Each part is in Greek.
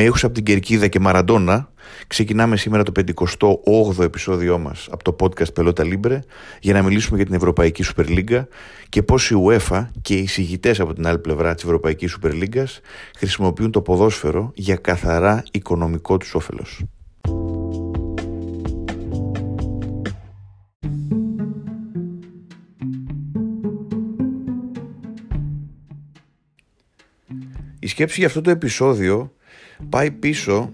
με ήχους από την Κερκίδα και Μαραντόνα, ξεκινάμε σήμερα το 58ο επεισόδιό μας από το podcast Πελότα Libre για να μιλήσουμε για την Ευρωπαϊκή Super League και πώς η UEFA και οι συγητές από την άλλη πλευρά της Ευρωπαϊκής Super League χρησιμοποιούν το ποδόσφαιρο για καθαρά οικονομικό τους όφελος. Η σκέψη για αυτό το επεισόδιο πάει πίσω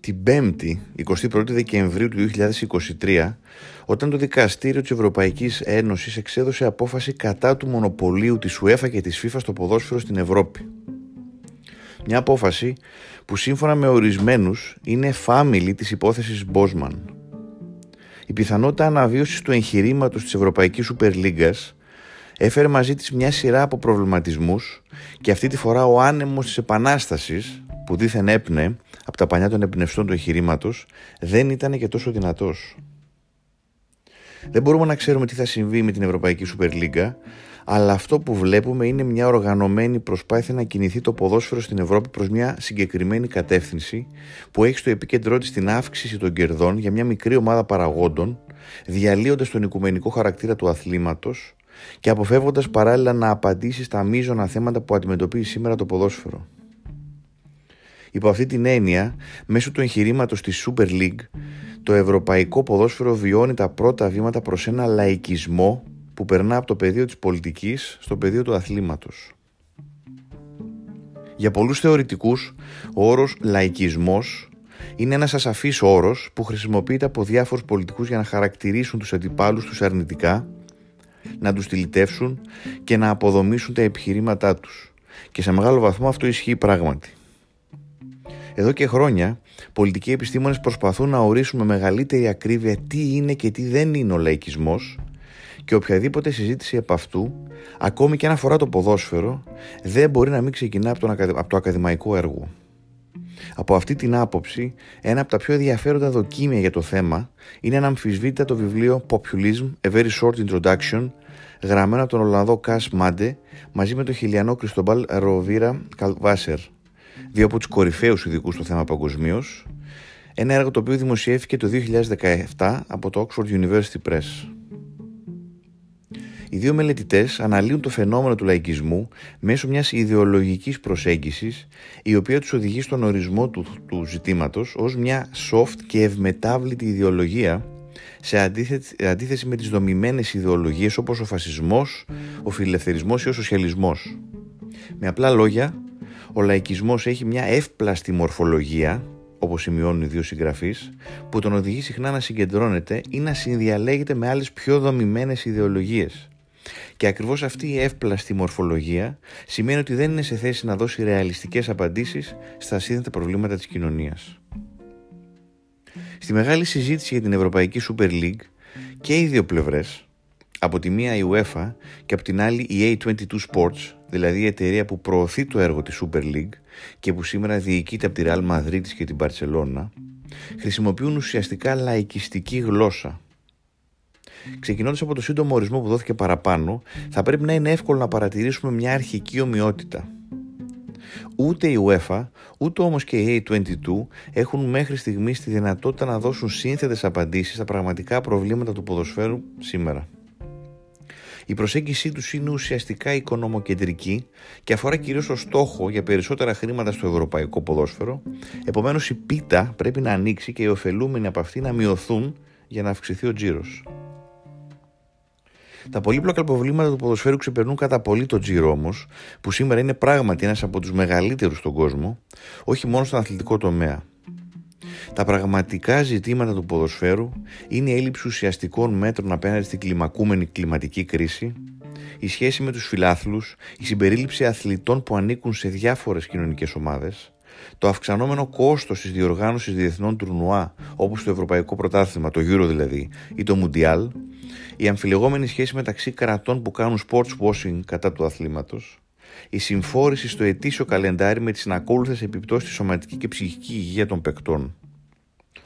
την 5η, 21η Δεκεμβρίου του 2023, όταν το Δικαστήριο της Ευρωπαϊκής Ένωσης εξέδωσε απόφαση κατά του μονοπωλίου της UEFA και της FIFA στο ποδόσφαιρο στην Ευρώπη. Μια απόφαση που σύμφωνα με ορισμένους είναι φάμιλη της υπόθεσης Μπόσμαν. Η πιθανότητα αναβίωσης του εγχειρήματος της Ευρωπαϊκής Super League έφερε μαζί της μια σειρά από προβληματισμούς και αυτή τη φορά ο άνεμος της επανάστασης που δήθεν έπνε από τα πανιά των εμπνευστών του εγχειρήματος δεν ήταν και τόσο δυνατός. Δεν μπορούμε να ξέρουμε τι θα συμβεί με την Ευρωπαϊκή Super League, αλλά αυτό που βλέπουμε είναι μια οργανωμένη προσπάθεια να κινηθεί το ποδόσφαιρο στην Ευρώπη προς μια συγκεκριμένη κατεύθυνση που έχει στο επίκεντρό της την αύξηση των κερδών για μια μικρή ομάδα παραγόντων, διαλύοντας τον οικουμενικό χαρακτήρα του αθλήματος και αποφεύγοντας παράλληλα να απαντήσει στα μείζωνα θέματα που αντιμετωπίζει σήμερα το ποδόσφαιρο. Υπό αυτή την έννοια, μέσω του εγχειρήματος της Super League, το ευρωπαϊκό ποδόσφαιρο βιώνει τα πρώτα βήματα προς ένα λαϊκισμό που περνά από το πεδίο της πολιτικής στο πεδίο του αθλήματος. Για πολλούς θεωρητικούς, ο όρος λαϊκισμός είναι ένας ασαφής όρος που χρησιμοποιείται από διάφορους πολιτικούς για να χαρακτηρίσουν τους αντιπάλους τους αρνητικά να τους τηλητεύσουν και να αποδομήσουν τα επιχειρήματά τους. Και σε μεγάλο βαθμό αυτό ισχύει πράγματι. Εδώ και χρόνια, πολιτικοί επιστήμονες προσπαθούν να ορίσουν με μεγαλύτερη ακρίβεια τι είναι και τι δεν είναι ο λαϊκισμός και οποιαδήποτε συζήτηση από αυτού, ακόμη και αν αφορά το ποδόσφαιρο, δεν μπορεί να μην ξεκινά από, από το ακαδημαϊκό έργο. Από αυτή την άποψη, ένα από τα πιο ενδιαφέροντα δοκίμια για το θέμα είναι ένα αμφισβήτητα το βιβλίο Populism, A Very Short Introduction, γραμμένο από τον Ολλανδό Κας Μάντε μαζί με τον χιλιανό Κριστομπάλ Ροβίρα Καλβάσερ, δύο από τους κορυφαίους ειδικούς στο θέμα παγκοσμίως, ένα έργο το οποίο δημοσιεύθηκε το 2017 από το Oxford University Press. Οι δύο μελετητές αναλύουν το φαινόμενο του λαϊκισμού μέσω μιας ιδεολογικής προσέγγισης, η οποία τους οδηγεί στον ορισμό του, του ζητήματος ως μια soft και ευμετάβλητη ιδεολογία σε αντίθεση, αντίθεση με τις δομημένες ιδεολογίες όπως ο φασισμός, ο φιλελευθερισμός ή ο σοσιαλισμός. Με απλά λόγια, ο λαϊκισμός έχει μια εύπλαστη μορφολογία, όπως σημειώνουν οι δύο συγγραφείς, που τον οδηγεί συχνά να συγκεντρώνεται ή να συνδιαλέγεται με άλλες πιο δομημένες ιδεολογίες. Και ακριβώς αυτή η εύπλαστη μορφολογία σημαίνει ότι δεν είναι σε θέση να δώσει ρεαλιστικές απαντήσεις στα σύνθετα προβλήματα της κοινωνίας. Στη μεγάλη συζήτηση για την Ευρωπαϊκή Super League και οι δύο πλευρές, από τη μία η UEFA και από την άλλη η A22 Sports, δηλαδή η εταιρεία που προωθεί το έργο της Super League και που σήμερα διοικείται από τη Real Madrid και την Barcelona, χρησιμοποιούν ουσιαστικά λαϊκιστική γλώσσα Ξεκινώντας από το σύντομο ορισμό που δόθηκε παραπάνω, θα πρέπει να είναι εύκολο να παρατηρήσουμε μια αρχική ομοιότητα. Ούτε η UEFA, ούτε όμως και η A22 έχουν μέχρι στιγμής τη δυνατότητα να δώσουν σύνθετες απαντήσεις στα πραγματικά προβλήματα του ποδοσφαίρου σήμερα. Η προσέγγιση τους είναι ουσιαστικά οικονομοκεντρική και αφορά κυρίως το στόχο για περισσότερα χρήματα στο ευρωπαϊκό ποδόσφαιρο, επομένως η πίτα πρέπει να ανοίξει και οι ωφελούμενοι από αυτή να μειωθούν για να αυξηθεί ο τζίρος. Τα πολύπλοκα προβλήματα του ποδοσφαίρου ξεπερνούν κατά πολύ το τζίρο όμως, που σήμερα είναι πράγματι ένας από τους μεγαλύτερους στον κόσμο, όχι μόνο στον αθλητικό τομέα. Τα πραγματικά ζητήματα του ποδοσφαίρου είναι η έλλειψη ουσιαστικών μέτρων απέναντι στην κλιμακούμενη κλιματική κρίση, η σχέση με τους φιλάθλους, η συμπερίληψη αθλητών που ανήκουν σε διάφορες κοινωνικές ομάδες, το αυξανόμενο κόστος της διοργάνωσης διεθνών τουρνουά όπως το Ευρωπαϊκό Πρωτάθλημα, το Euro δηλαδή, ή το Mundial, η αμφιλεγόμενη σχέση μεταξύ κρατών που κάνουν sports washing κατά του αθλήματος, η συμφόρηση στο ετήσιο καλεντάρι με τις συνακόλουθες επιπτώσεις στη σωματική και ψυχική υγεία των παικτών.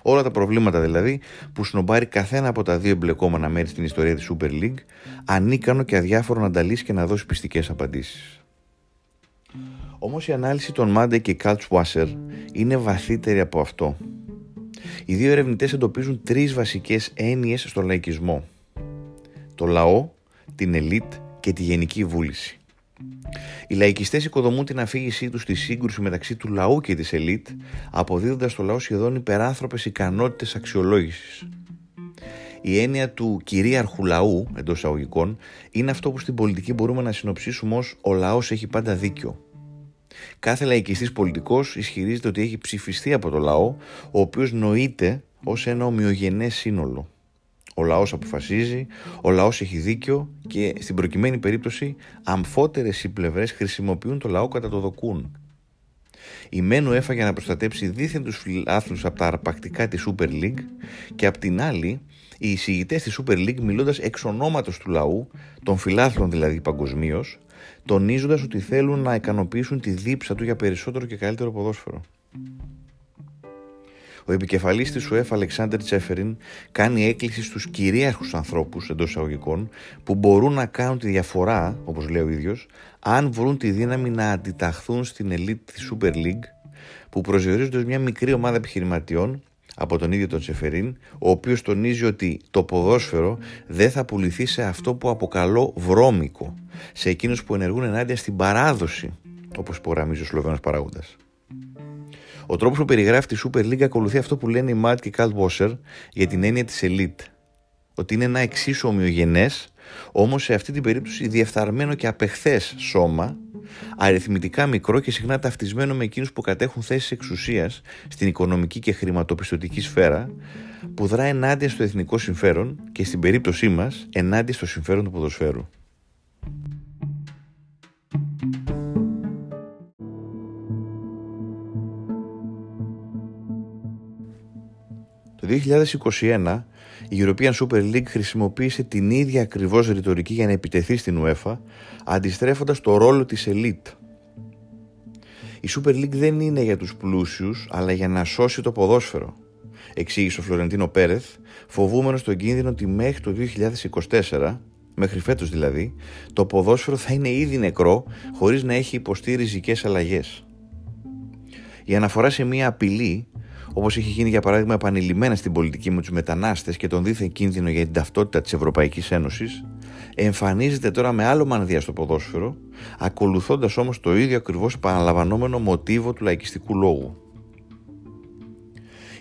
Όλα τα προβλήματα δηλαδή που σνομπάρει καθένα από τα δύο εμπλεκόμενα μέρη στην ιστορία της Super League ανίκανο και αδιάφορο να ανταλύσει και να δώσει πιστικές απαντήσεις. Όμως η ανάλυση των Μάντε και Καλτσουάσερ είναι βαθύτερη από αυτό. Οι δύο ερευνητές εντοπίζουν τρεις βασικές έννοιες στο λαϊκισμό. Το λαό, την ελίτ και τη γενική βούληση. Οι λαϊκιστές οικοδομούν την αφήγησή τους στη σύγκρουση μεταξύ του λαού και της ελίτ, αποδίδοντας στο λαό σχεδόν υπεράνθρωπες ικανότητες αξιολόγησης. Η έννοια του κυρίαρχου λαού, εντός εισαγωγικών, είναι αυτό που στην πολιτική μπορούμε να συνοψίσουμε ως ο λαός έχει πάντα δίκιο. Κάθε λαϊκιστής πολιτικός ισχυρίζεται ότι έχει ψηφιστεί από το λαό, ο οποίος νοείται ως ένα ομοιογενές σύνολο. Ο λαός αποφασίζει, ο λαός έχει δίκιο και στην προκειμένη περίπτωση αμφότερες οι πλευρές χρησιμοποιούν το λαό κατά το δοκούν. Η Μένου έφαγε να προστατέψει δίθεν τους φιλάθλους από τα αρπακτικά της Super League και απ' την άλλη οι εισηγητές της Super League μιλώντας εξ ονόματος του λαού, των φιλάθλων δηλαδή παγκοσμίως, τονίζοντας ότι θέλουν να ικανοποιήσουν τη δίψα του για περισσότερο και καλύτερο ποδόσφαιρο. Ο επικεφαλής της ΟΕΦ Αλεξάνδρ Τσέφεριν κάνει έκκληση στους κυρίαρχους ανθρώπους εντός εισαγωγικών που μπορούν να κάνουν τη διαφορά, όπως λέει ο ίδιος, αν βρουν τη δύναμη να αντιταχθούν στην ελίτ της Super League που προσδιορίζονται ως μια μικρή ομάδα επιχειρηματιών από τον ίδιο τον Τσεφερίν, ο οποίος τονίζει ότι το ποδόσφαιρο δεν θα πουληθεί σε αυτό που αποκαλώ βρώμικο, σε εκείνους που ενεργούν ενάντια στην παράδοση, όπως υπογραμμίζει ο Σλοβαίνος παράγοντας. Ο τρόπος που περιγράφει τη Super League ακολουθεί αυτό που λένε οι Matt και Carl Wasser για την έννοια της elite, ότι είναι ένα εξίσου ομοιογενές, όμως σε αυτή την περίπτωση διεφθαρμένο και απεχθές σώμα αριθμητικά μικρό και συχνά ταυτισμένο με εκείνους που κατέχουν θέσεις εξουσίας στην οικονομική και χρηματοπιστωτική σφαίρα που δρά ενάντια στο εθνικό συμφέρον και στην περίπτωσή μας ενάντια στο συμφέρον του ποδοσφαίρου. Το 2021 η European Super League χρησιμοποίησε την ίδια ακριβώς ρητορική για να επιτεθεί στην UEFA, αντιστρέφοντας το ρόλο της elite. Η Super League δεν είναι για τους πλούσιους, αλλά για να σώσει το ποδόσφαιρο, εξήγησε ο Φλωρεντίνο Πέρεθ, φοβούμενος τον κίνδυνο ότι μέχρι το 2024, μέχρι φέτος δηλαδή, το ποδόσφαιρο θα είναι ήδη νεκρό, χωρίς να έχει υποστεί ριζικές αλλαγές. Η αναφορά σε μια απειλή όπως έχει γίνει για παράδειγμα επανειλημμένα στην πολιτική με τους μετανάστες και τον δίθεν κίνδυνο για την ταυτότητα της Ευρωπαϊκής Ένωσης, εμφανίζεται τώρα με άλλο μανδύα στο ποδόσφαιρο, ακολουθώντας όμως το ίδιο ακριβώς επαναλαμβανόμενο μοτίβο του λαϊκιστικού λόγου.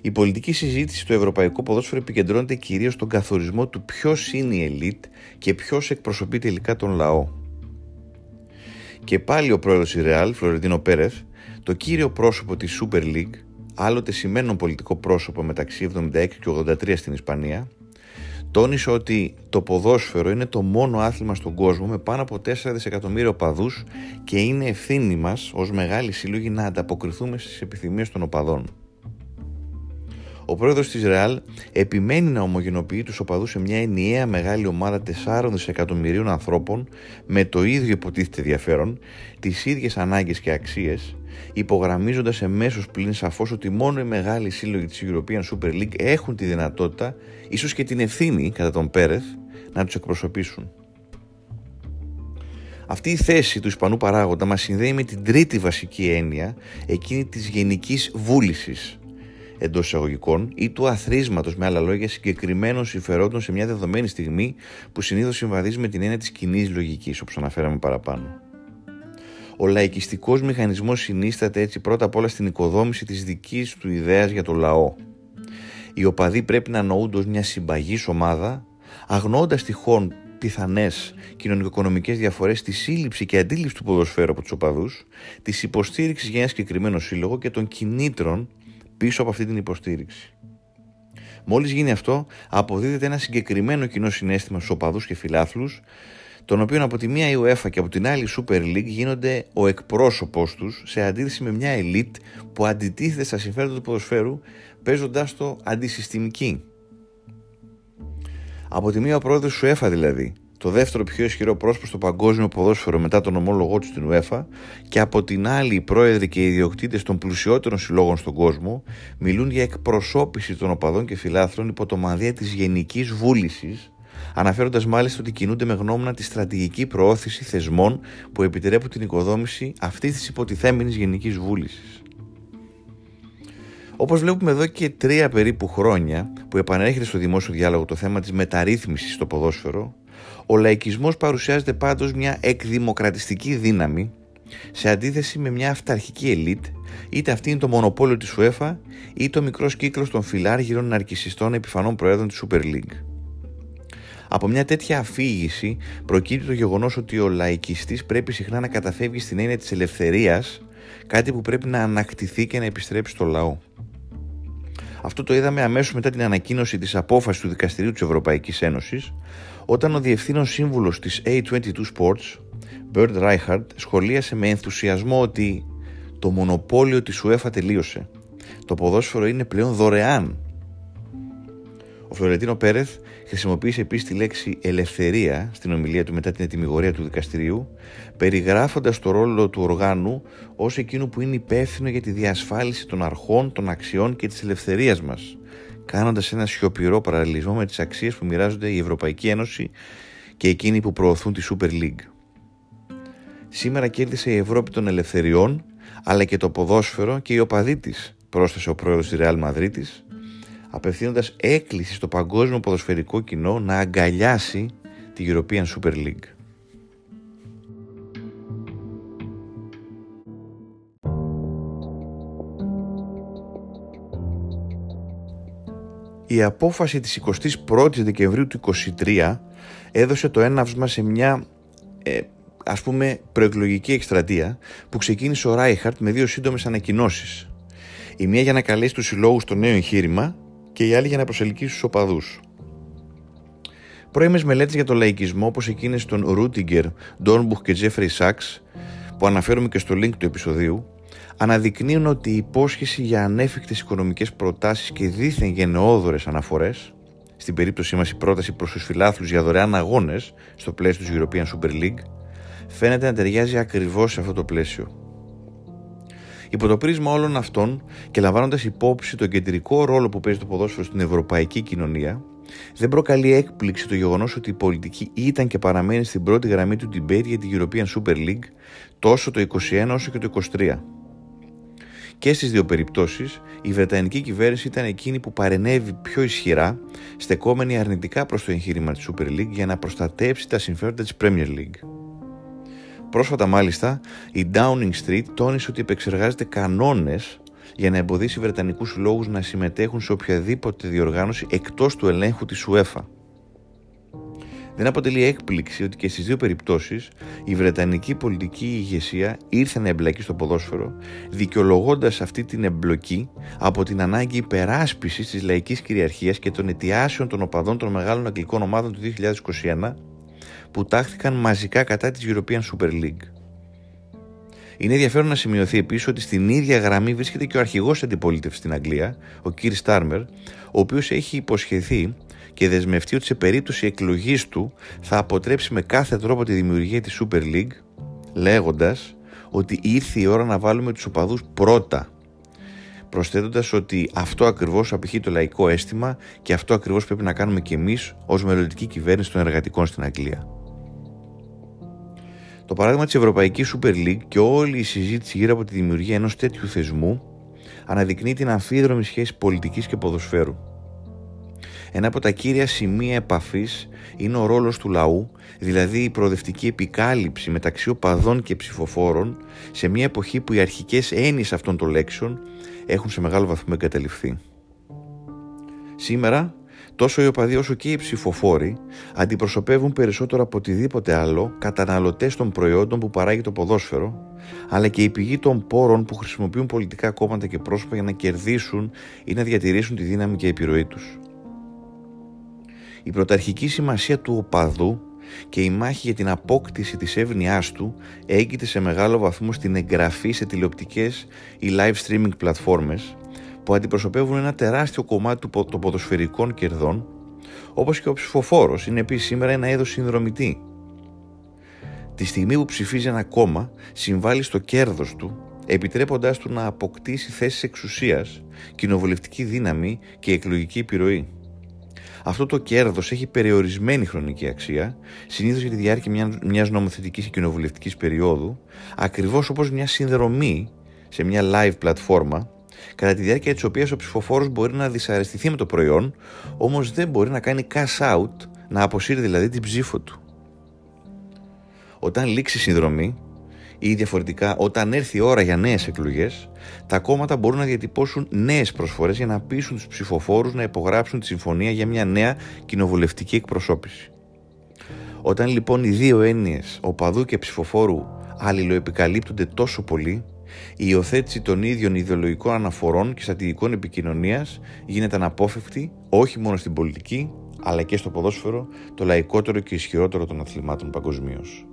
Η πολιτική συζήτηση στο ευρωπαϊκό ποδόσφαιρο επικεντρώνεται κυρίως στον καθορισμό του ποιος είναι η ελίτ και ποιος εκπροσωπεί τελικά τον λαό. Και πάλι ο πρόεδρος της Real, Φλωρεντίνο Πέρεθ, το κύριο πρόσωπο της Super League, άλλοτε σημαίνον πολιτικό πρόσωπο μεταξύ 76 και 83 στην Ισπανία, τόνισε ότι το ποδόσφαιρο είναι το μόνο άθλημα στον κόσμο με πάνω από 4 δισεκατομμύρια οπαδούς και είναι ευθύνη μας ως μεγάλη συλλογή να ανταποκριθούμε στις επιθυμίες των οπαδών. Ο πρόεδρος της Ρεάλ επιμένει να ομογενοποιεί τους οπαδούς σε μια ενιαία μεγάλη ομάδα 4 δισεκατομμυρίων ανθρώπων με το ίδιο υποτίθεται ενδιαφέρον, τις ίδιες ανάγκες και αξίες υπογραμμίζοντας εμέσως πλην σαφώς ότι μόνο οι μεγάλοι σύλλογοι της European Super League έχουν τη δυνατότητα, ίσως και την ευθύνη, κατά τον Πέρεθ, να τους εκπροσωπήσουν. Αυτή η θέση του Ισπανού παράγοντα μας συνδέει με την τρίτη βασική έννοια, εκείνη της γενικής βούλησης εντός εισαγωγικών ή του αθρίσματος με άλλα λόγια συγκεκριμένων συμφερόντων σε μια δεδομένη στιγμή που συνήθως συμβαδίζει με την έννοια της κοινής λογικής όπως αναφέραμε παραπάνω. Ο λαϊκιστικός μηχανισμός συνίσταται έτσι πρώτα απ' όλα στην οικοδόμηση της δικής του ιδέας για το λαό. Οι οπαδοί πρέπει να νοούνται ως μια συμπαγής ομάδα, αγνοώντας τυχόν πιθανές κοινωνικο-οικονομικές διαφορές, τη σύλληψη και αντίληψη του ποδοσφαίρου από τους οπαδούς, της υποστήριξης για ένα συγκεκριμένο σύλλογο και των κινήτρων πίσω από αυτή την υποστήριξη. Μόλις γίνει αυτό, αποδίδεται ένα συγκεκριμένο κοινό συνέστημα στους οπαδούς και φιλάθλους, τον οποίο από τη μία η UEFA και από την άλλη η Super League γίνονται ο εκπρόσωπός τους σε αντίθεση με μια ελίτ που αντιτίθεται στα συμφέροντα του ποδοσφαίρου παίζοντάς το αντισυστημική. Από τη μία ο πρόεδρος του UEFA δηλαδή, το δεύτερο πιο ισχυρό πρόσωπο στο παγκόσμιο ποδόσφαιρο μετά τον ομόλογό του στην UEFA και από την άλλη οι πρόεδροι και οι ιδιοκτήτες των πλουσιότερων συλλόγων στον κόσμο μιλούν για εκπροσώπηση των οπαδών και φιλάθλων υπό το μανδύα της γενικής βούλησης αναφέροντας μάλιστα ότι κινούνται με γνώμονα τη στρατηγική προώθηση θεσμών που επιτρέπουν την οικοδόμηση αυτής της υποτιθέμενης γενικής βούλησης. Όπως βλέπουμε εδώ και τρία περίπου χρόνια που επανέρχεται στο δημόσιο διάλογο το θέμα της μεταρρύθμισης στο ποδόσφαιρο, ο λαϊκισμός παρουσιάζεται πάντως μια εκδημοκρατιστική δύναμη σε αντίθεση με μια αυταρχική ελίτ, είτε αυτή είναι το μονοπόλιο της UEFA ή το μικρός κύκλος των φιλάργυρων ναρκισιστών επιφανών προέδρων της Super League. Από μια τέτοια αφήγηση προκύπτει το γεγονός ότι ο λαϊκιστής πρέπει συχνά να καταφεύγει στην έννοια της ελευθερίας, κάτι που πρέπει να ανακτηθεί και να επιστρέψει στο λαό. Αυτό το είδαμε αμέσως μετά την ανακοίνωση της απόφασης του Δικαστηρίου της Ευρωπαϊκής Ένωσης, όταν ο διευθύνων σύμβουλος της A22 Sports, Bert Reichardt, σχολίασε με ενθουσιασμό ότι το μονοπόλιο της UEFA τελείωσε. Το ποδόσφαιρο είναι πλέον δωρεάν. Ο Φλωρεντίνο Πέρεθ χρησιμοποίησε επίσης τη λέξη ελευθερία στην ομιλία του μετά την ετοιμιγορία του δικαστηρίου, περιγράφοντας το ρόλο του οργάνου ως εκείνο που είναι υπεύθυνο για τη διασφάλιση των αρχών, των αξιών και της ελευθερίας μας, κάνοντας ένα σιωπηρό παραλληλισμό με τις αξίες που μοιράζονται η Ευρωπαϊκή Ένωση και εκείνοι που προωθούν τη Super League. Σήμερα κέρδισε η Ευρώπη των ελευθεριών, αλλά και το ποδόσφαιρο και η οπαδή της, πρόσθεσε ο πρόεδρος της Real Madrid απευθύνοντας έκκληση στο παγκόσμιο ποδοσφαιρικό κοινό να αγκαλιάσει τη European Super League. Η απόφαση της 21ης Δεκεμβρίου του 2023 έδωσε το έναυσμα σε μια ε, ας πούμε προεκλογική εκστρατεία που ξεκίνησε ο Ράιχαρτ με δύο σύντομες ανακοινώσεις. Η μία για να καλέσει τους συλλόγους στο νέο εγχείρημα και η άλλη για να προσελκύσει του οπαδούς. Πρώιμες μελέτες για τον λαϊκισμό όπως εκείνες των Ρούτιγκερ, Ντόρμπουχ και Τζέφρι Σάξ, που αναφέρουμε και στο link του επεισοδίου, αναδεικνύουν ότι η υπόσχεση για ανέφικτες οικονομικές προτάσεις και δίθεν γενναιόδορες αναφορές, στην περίπτωσή μας η πρόταση προς τους φιλάθλους για δωρεάν αγώνες στο πλαίσιο του European Super League, φαίνεται να ταιριάζει ακριβώς σε αυτό το πλαίσιο. Υπό το πρίσμα όλων αυτών και λαμβάνοντας υπόψη τον κεντρικό ρόλο που παίζει το ποδόσφαιρο στην ευρωπαϊκή κοινωνία, δεν προκαλεί έκπληξη το γεγονός ότι η πολιτική ήταν και παραμένει στην πρώτη γραμμή του debate για την European Super League τόσο το 21 όσο και το 23. Και στις δύο περιπτώσεις η Βρετανική κυβέρνηση ήταν εκείνη που παρενέβη πιο ισχυρά στεκόμενη αρνητικά προς το εγχείρημα της Super League για να προστατεύσει τα συμφέροντα της Premier League. Πρόσφατα μάλιστα η Downing Street τόνισε ότι επεξεργάζεται κανόνες για να εμποδίσει Βρετανικούς συλλόγους να συμμετέχουν σε οποιαδήποτε διοργάνωση εκτός του ελέγχου της UEFA. Δεν αποτελεί έκπληξη ότι και στις δύο περιπτώσεις η Βρετανική πολιτική ηγεσία ήρθε να εμπλακεί στο ποδόσφαιρο, δικαιολογώντας αυτή την εμπλοκή από την ανάγκη υπεράσπισης της λαϊκής κυριαρχίας και των αιτιάσεων των οπαδών των μεγάλων αγγλικών ομάδων του 2021 που τάχθηκαν μαζικά κατά της European Super League. Είναι ενδιαφέρον να σημειωθεί επίσης ότι στην ίδια γραμμή βρίσκεται και ο αρχηγός αντιπολίτευσης στην Αγγλία, ο Κίρ Στάρμερ, ο οποίος έχει υποσχεθεί και δεσμευτεί ότι σε περίπτωση εκλογής του θα αποτρέψει με κάθε τρόπο τη δημιουργία της Super League, λέγοντας ότι ήρθε η ώρα να βάλουμε τους οπαδούς πρώτα. Προσθέτοντας ότι αυτό ακριβώς απηχεί το λαϊκό αίσθημα και αυτό ακριβώς πρέπει να κάνουμε κι εμείς ως μελλοντική κυβέρνηση των εργατικών στην Αγγλία. Το παράδειγμα της Ευρωπαϊκής Super League και όλη η συζήτηση γύρω από τη δημιουργία ενός τέτοιου θεσμού αναδεικνύει την αμφίδρομη σχέση πολιτικής και ποδοσφαίρου. Ένα από τα κύρια σημεία επαφής είναι ο ρόλος του λαού, δηλαδή η προοδευτική επικάλυψη μεταξύ οπαδών και ψηφοφόρων σε μια εποχή που οι αρχικές έννοιες αυτών των λέξεων έχουν σε μεγάλο βαθμό εγκαταλειφθεί. Σήμερα Τόσο οι οπαδοί όσο και οι ψηφοφόροι αντιπροσωπεύουν περισσότερο από οτιδήποτε άλλο καταναλωτές των προϊόντων που παράγει το ποδόσφαιρο, αλλά και η πηγή των πόρων που χρησιμοποιούν πολιτικά κόμματα και πρόσωπα για να κερδίσουν ή να διατηρήσουν τη δύναμη και επιρροή τους. Η πρωταρχική σημασία του οπαδού και η μάχη για την απόκτηση της εύνοιά του έγκυται σε μεγάλο βαθμό στην εγγραφή σε τηλεοπτικές ή live streaming πλατφόρμες που αντιπροσωπεύουν ένα τεράστιο κομμάτι των ποδοσφαιρικών κερδών, όπως και ο ψηφοφόρος είναι επίσης σήμερα ένα είδος συνδρομητή. Τη στιγμή που ψηφίζει ένα κόμμα, συμβάλλει στο κέρδος του, επιτρέποντάς του να αποκτήσει θέσεις εξουσίας, κοινοβουλευτική δύναμη και εκλογική επιρροή. Αυτό το κέρδος έχει περιορισμένη χρονική αξία, συνήθως για τη διάρκεια μιας νομοθετικής και κοινοβουλευτικής περίοδου, ακριβώς όπως μια συνδρομή σε μια live πλατφόρμα, κατά τη διάρκεια της οποίας ο ψηφοφόρος μπορεί να δυσαρεστηθεί με το προϊόν, όμως δεν μπορεί να κάνει cash out, να αποσύρει δηλαδή την ψήφο του. Όταν λήξει η συνδρομή, ή διαφορετικά όταν έρθει η ώρα για νέες εκλογές, τα κόμματα μπορούν να διατυπώσουν νέες προσφορές για να πείσουν τους ψηφοφόρους να υπογράψουν τη συμφωνία για μια νέα κοινοβουλευτική εκπροσώπηση. Όταν λοιπόν οι δύο έννοιες, οπαδού και ψηφοφόρου, αλληλοεπικαλύπτονται τόσο πολύ, η υιοθέτηση των ίδιων ιδεολογικών αναφορών και στρατηγικών επικοινωνίας γίνεται αναπόφευκτη όχι μόνο στην πολιτική, αλλά και στο ποδόσφαιρο, το λαϊκότερο και ισχυρότερο των αθλημάτων παγκοσμίως.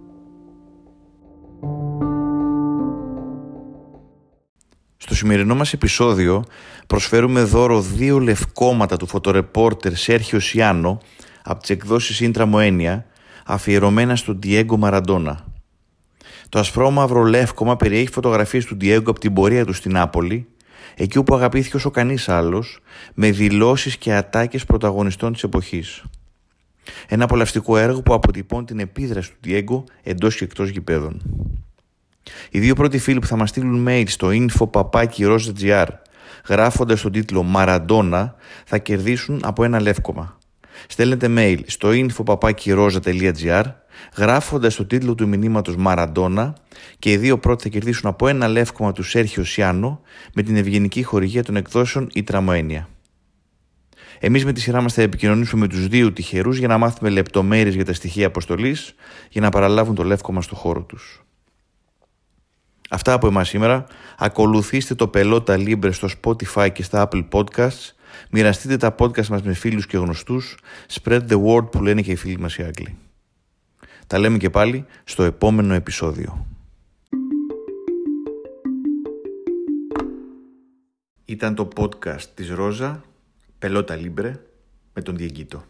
Στο σημερινό μας επεισόδιο προσφέρουμε δώρο δύο λευκόματα του φωτορεπόρτερ Σέρχιο Σιάνο από τις εκδόσεις Ίντρα Μοένια αφιερωμένα στον Diego Μαραντόνα. Το ασφρόμαυρο λεύκομα περιέχει φωτογραφίες του Diego από την πορεία του στην Νάπολη εκεί όπου αγαπήθηκε όσο κανείς άλλος με δηλώσεις και ατάκες πρωταγωνιστών της εποχής. Ένα απολαυστικό έργο που αποτυπώνει την επίδραση του Diego εντός και εκτός γηπέδων. Οι δύο πρώτοι φίλοι που θα μας στείλουν mail στο info.gr γράφοντας τον τίτλο Μαραντόνα θα κερδίσουν από ένα λεύκομα. Στέλνετε mail στο info.gr γράφοντας το τίτλο του μηνύματος Μαραντόνα και οι δύο πρώτοι θα κερδίσουν από ένα λεύκομα του Σέρχιο Σιάνο με την ευγενική χορηγία των εκδόσεων ή Τραμοένια. Εμείς με τη σειρά μας θα επικοινωνήσουμε με τους δύο τυχερούς για να μάθουμε λεπτομέρειες για τα στοιχεία αποστολής για να παραλάβουν το λεύκομα στο χώρο τους. Αυτά από εμάς σήμερα. Ακολουθήστε το Πελότα Libre στο Spotify και στα Apple Podcasts. Μοιραστείτε τα podcast μας με φίλους και γνωστούς. Spread the word που λένε και οι φίλοι μας οι Άγγλοι. Τα λέμε και πάλι στο επόμενο επεισόδιο. Ήταν το podcast της Ρόζα, Πελότα Libre, με τον Διεγκύτο.